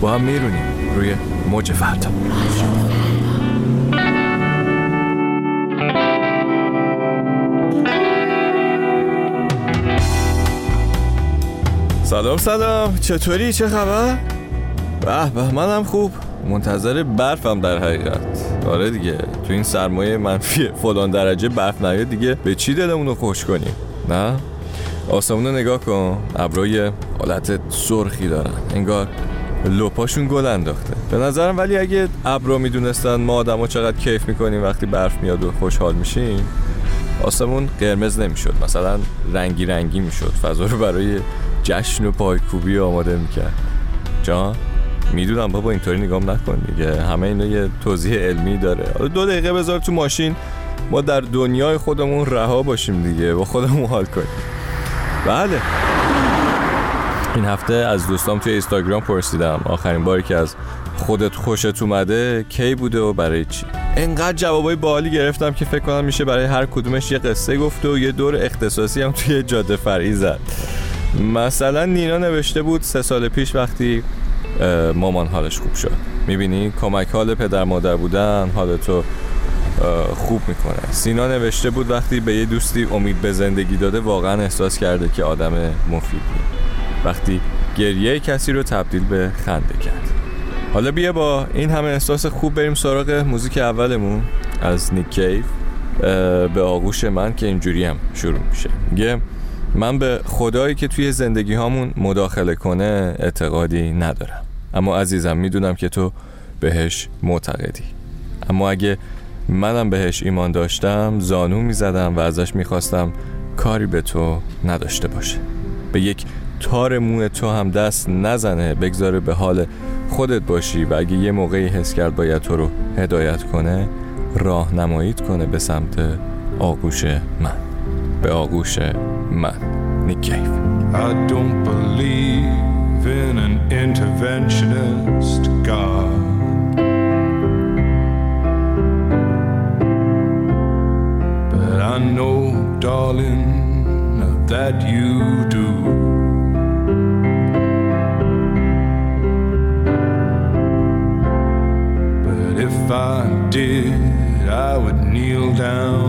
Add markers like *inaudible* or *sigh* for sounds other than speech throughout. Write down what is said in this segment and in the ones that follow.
با هم میرونیم. روی موج فردا سلام سلام. چطوری؟ چه خبر؟ به به منم خوب. منتظر برفم در حقیقت. آره دیگه. تو این سرمایه منفی فلان درجه برف نیاد دیگه. به چی دلمون رو خوش کنیم؟ نه؟ آسمون نگاه کن. ابرای حالت سرخی دارن. انگار لپاشون گل انداخته. به نظرم ولی اگه ابرا می‌دونستن ما آدما چقدر کیف می‌کنیم وقتی برف میاد و خوشحال میشیم آسمون قرمز نمی‌شد. مثلا رنگی رنگی می‌شد. فضا رو برای جشن و پایکوبی آماده می‌کرد. جان می‌دونم بابا اینطوری نگام نکن. دیگه همه اینا یه توضیح علمی داره. دو دقیقه بذار تو ماشین. ما در دنیای خودمون رها باشیم دیگه. با خودمون حال کنیم. بله. این هفته از دوستام توی اینستاگرام پرسیدم آخرین باری که از خودت خوشت اومده کی بوده و برای چی؟ انقدر جوابای بالی گرفتم که فکر کنم میشه برای هر کدومش یه قصه گفته و یه دور اختصاصی هم توی جاده فرعی زد. مثلا نینا نوشته بود سه سال پیش وقتی مامان حالش خوب شد. می‌بینی؟ کمک حال پدر مادر بودن حالتو خوب می‌کنه. سینا نوشته بود وقتی به یه دوستی امید به زندگی داده واقعا احساس کرده که آدم مفیدی وقتی گریه کسی رو تبدیل به خنده کرد. حالا بیا با این همه احساس خوب بریم سراغ موزیک اولمون از نیک کیف به آغوش من که اینجوری هم شروع میشه. میگه من به خدایی که توی زندگی هامون مداخله کنه اعتقادی ندارم. اما عزیزم می‌دونم که تو بهش معتقدی. اما اگه منم بهش ایمان داشتم زانو می‌زدم و ازش می‌خواستم کاری به تو نداشته باشه. به یک تار موه تو هم دست نزنه بگذاره به حال خودت باشی و اگه یه موقعی حس کرد باید تو رو هدایت کنه راهنماییت کنه به سمت آغوش من به آغوش من نیک کیف I don't believe in an interventionist God. I know, darling, that you do. If I did, I would kneel down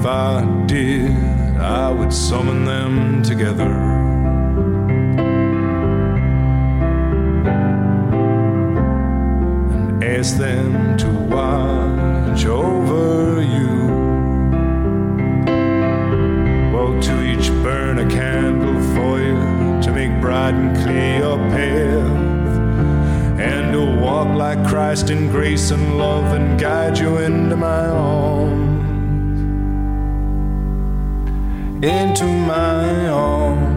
if I did, I would summon them together. And ask them to watch over you. Well, to each burn a candle for you to make bright and clear your path, and to walk like Christ in grace and love and guide you into my arms. Into my arms,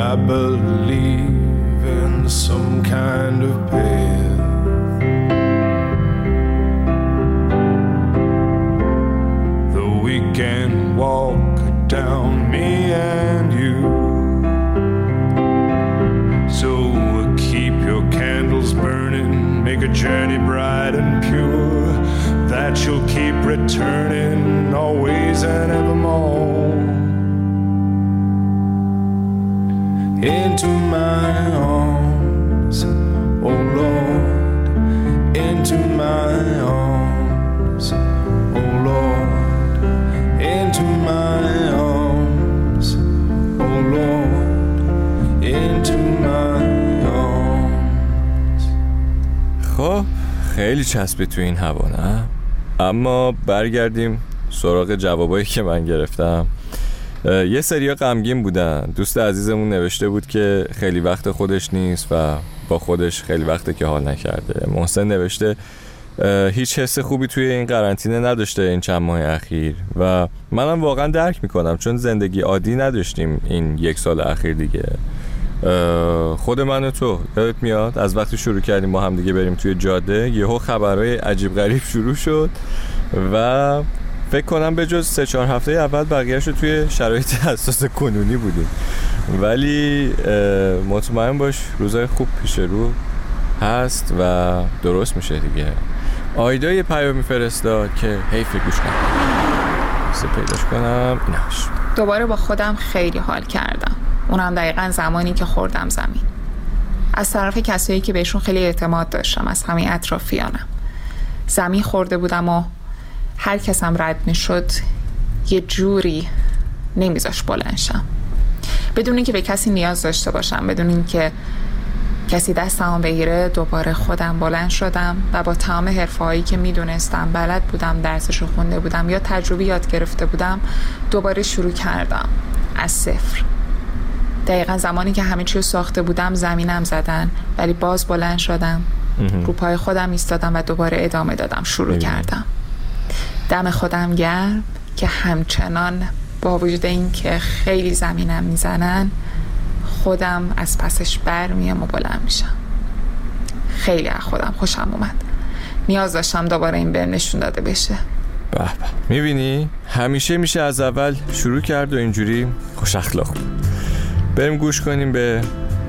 I believe in some kind of path. Though we can walk down, me and you. So keep your candles burning, make a journey bright and pure. That you'll keep returning always and evermore. Into my arms, oh Lord, into my arms, oh Lord, into my arms, oh Lord, into my arms. خب خیلی چسبی تو این هوا نه اما برگردیم سراغ جوابایی که من گرفتم یه سریا غمگین بودن. دوست عزیزمون نوشته بود که خیلی وقت خودش نیست و با خودش خیلی وقته که حال نکرده. محسن نوشته هیچ حس خوبی توی این قرنطینه نداشته این چند ماه اخیر و منم واقعا درک می‌کنم چون زندگی عادی نداشتیم این یک سال اخیر دیگه. خود من و تو یادت میاد؟ از وقتی شروع کردیم با هم دیگه بریم توی جاده یهو خبرهای عجیب غریب شروع شد و فکر کنم به جز سه چهار هفته اول بقیهش رو توی شرایط *laughs* حساس کنونی بودیم. ولی مطمئن باش روزای خوب پیش رو هست و درست میشه دیگه. آیدا یه پیامی فرستاد که حیف گوش بس پیداش کنم. ایناش دوباره با خودم خیلی حال کردم. اونم دقیقا زمانی که خوردم زمین. از طرف کسایی که بهشون خیلی اعتماد داشتم از همه اطرافیانم. زمین خورده بودم و هر کسم رد می شد یه جوری نمیذاش بلنشم بدون اینکه به کسی نیاز داشته باشم بدون اینکه کسی دستمو بگیره دوباره خودم بلند شدم و با تمام حرفه هایی که می‌دونستم بلد بودم درسشو خونده بودم یا تجربی یاد گرفته بودم دوباره شروع کردم. از صفر. دقیقا زمانی که همه چی رو ساخته بودم زمینم زدن ولی باز بلند شدم. رو پای خودم ایستادم و دوباره ادامه دادم. شروع. کردم. دم خودم گرم که همچنان با وجود اینکه خیلی زمینم می‌زنن خودم از پسش برمیم و بلند میشم. خیلی از خودم خوشم اومد. نیاز داشتم دوباره این بهم نشون داده بشه. به به. می‌بینی؟ همیشه میشه از اول شروع کرد و اینجوری خوش اخلاق. بریم گوش کنیم به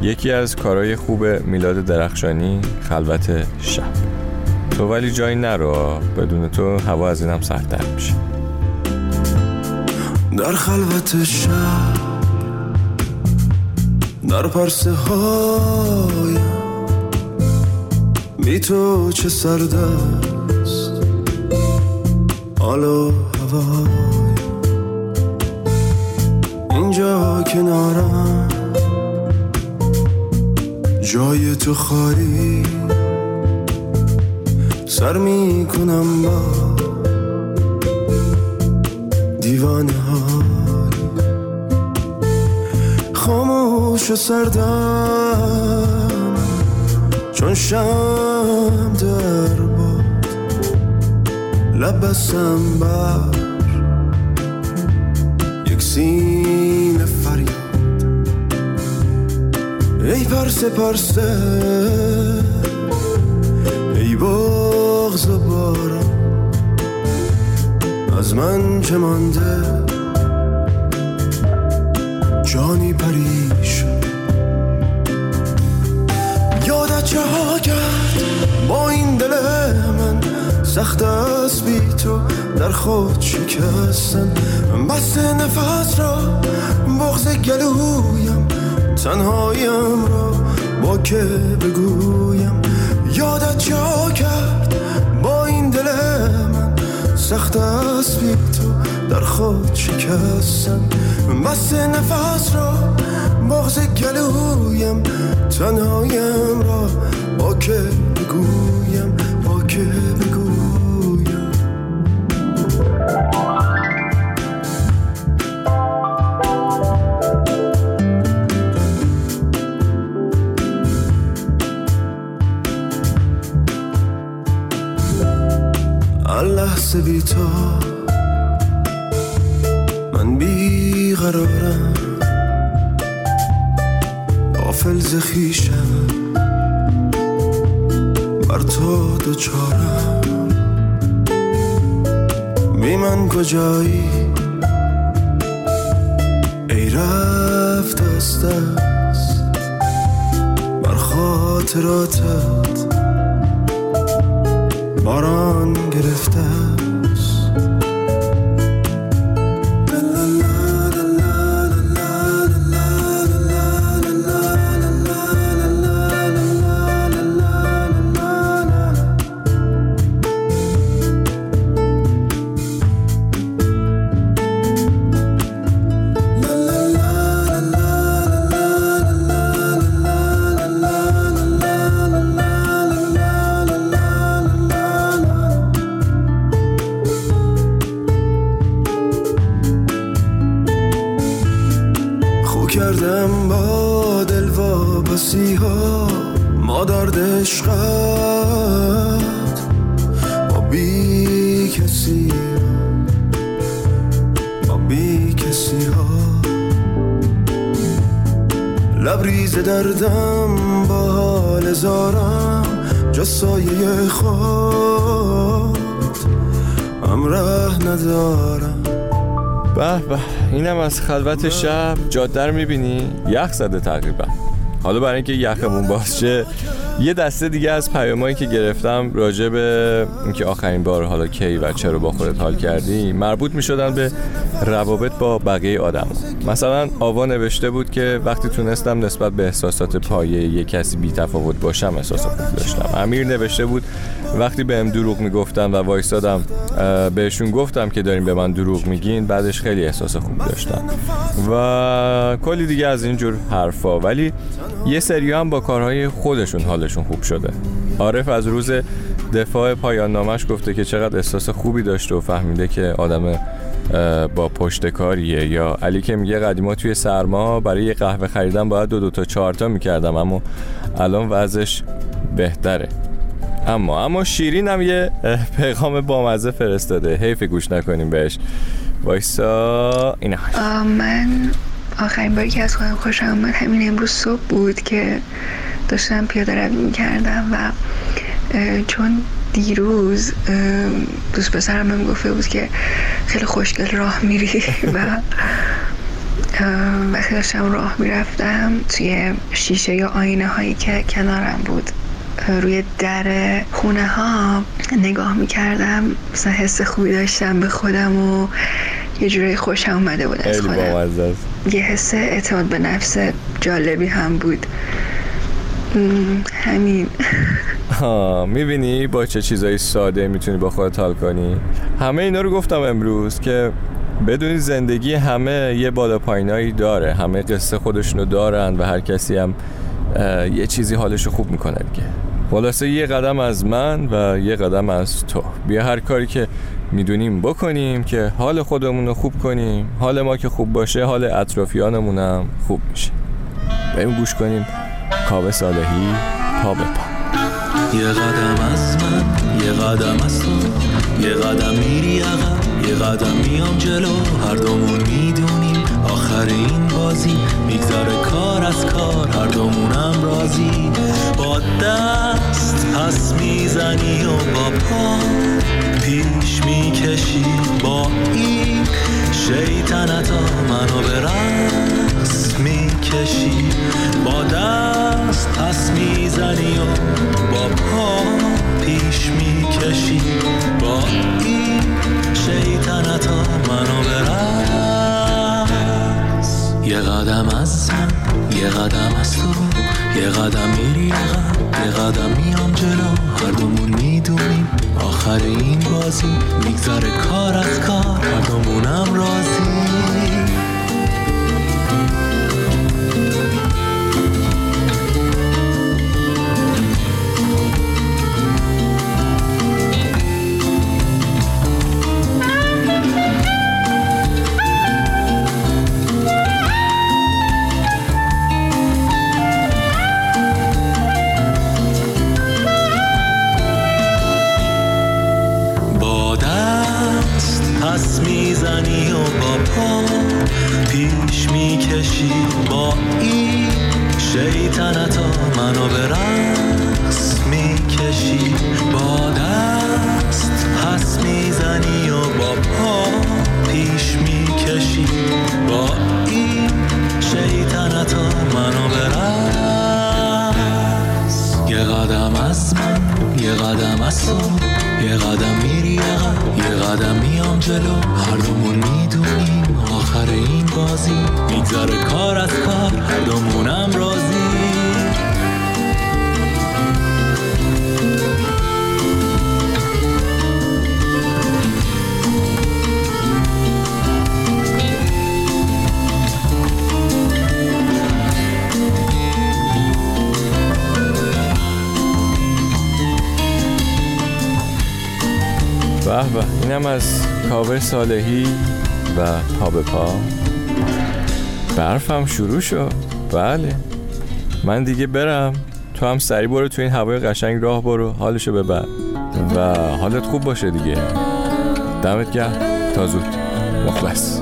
یکی از کارهای خوب میلاد درخشانی خلوت شب. تو ولی جایی نرو. بدون تو هوا از اینم سردتر میشه. در خلوت شب در پرسه های بی تو چه سرد است حال و اینجا کنارم جای تو خالی سر می کنم با دیوانه های خاموش و سردم چون شم در باد. لب بستم بر یک سین فریاد. ای پرسه پرسه ای بغز و باران. از من چه مانده؟ جانی پریشان یادت چه ها کرد با این دل من. سخت است بی تو در خود شکستن. بس نفس را بغز گلویم. تنهایم را با که بگویم. یادت چه کرد سخت است بی تو در خود شکستن. بس نفس را بغز گلویم تنهایم را با که بگویم لحظه بی تو. من بی قرارم غافل ز خویشم. بر تو دوچارم. بی من کجایی؟ ای رفت از دست بر خاطراتت. باران گرفته لبریز دردم با حال زارم جا سایه خود هم ره ندارم. به به اینم از خلوت شب. جاده رو می‌بینی؟ یخ زده تقریبا. حالا برای اینکه یخمون باز شه یه دسته دیگه از پیامایی که گرفتم راجع به اینکه آخرین بار حالا کی و چرا با خودت حال کردی مربوط می شدن به روابط با بقیه آدم. مثلا آوا نوشته بود که وقتی تونستم نسبت به احساسات پایه یه کسی بی تفاوت باشم احساس خوب داشتم. امیر نوشته بود وقتی بهم دروغ می‌گفتن و وایسادم اه، بهشون گفتم که داریم به من دروغ میگین بعدش خیلی احساس خوب داشتم. و کلی دیگه از اینجور حرفا. ولی یه سری هم با کارهای خودشون حالشون خوب شده. عارف از روز دفاع پایان نامش گفته که چقدر احساس خوبی داشته و فهمیده که آدم با پشت کاریه. یا علی که میگه قدیما توی سرما برای قهوه خریدن باید دو دو تا چهار تا می‌کردم اما الان وضعش بهتره. اما اما شیرین هم یه پیغام بامزه فرستاده. حیف گوش نکنیم بهش. وایسا اینه. آه، من آخرین باری که از خودم خوشم آمد همین امروز صبح بود که داشتم پیاده روی می‌کردم و چون دیروز دوست پسرم بهم گفته بود که خیلی خوشگل راه میری *laughs* و وقتی داشتم راه می‌رفتم توی شیشه یا آینه هایی که کنارم بود. روی در خونه ها نگاه می‌کردم مثلا حس خوبی داشتم به خودم و یه جورایی خوشم اومده بود از خودم. یه حس اعتماد به نفس جالبی هم بود. همین. *laughs* ها می‌بینی با چه چیزایی ساده می‌تونی با خودت حال کنی؟ همه اینا رو گفتم امروز که بدونی زندگی همه یه بالا پایینایی داره. همه قصه خودشونو دارن و هر کسی هم یه چیزی حالشو خوب می‌کنه دیگه. خلاصه یه قدم از من و یه قدم از تو. بیا هر کاری که می‌دونیم بکنیم که حال خودمون رو خوب کنیم. حال ما که خوب باشه حال اطرافیانمون هم خوب میشه. بریم گوش کنیم کاوه صالحی پا به پا. یه قدم از من یه قدم از تو. یه قدم میری عقب یه قدم میام جلو. هر دومون می‌دونیم آخر این بازی. میگذره کار از کار هر دومونم راضی. با دست پس می‌زنی و با پا پیش می‌کشی با این شیطنتا منو به رقص می‌کشی. با دست پس می‌زنی و با پا پیش می‌کشی با این شیطنتا منو به رقص یه قدم از من یه قدم از تو. یه قدم میری عقب یه قدم میام جلو. هر دومون می‌دونیم آخر این بازی. میگذره کار از کار. هر دومونم راضی. اینم از کاوه صالحی و پا به پا. برفم شروع شد. بله. من دیگه برم. تو هم سری برو تو این هوای قشنگ راه برو. حالشو ببر. و حالت خوب باشه دیگه. دمت گرم. تا زود. مخلص.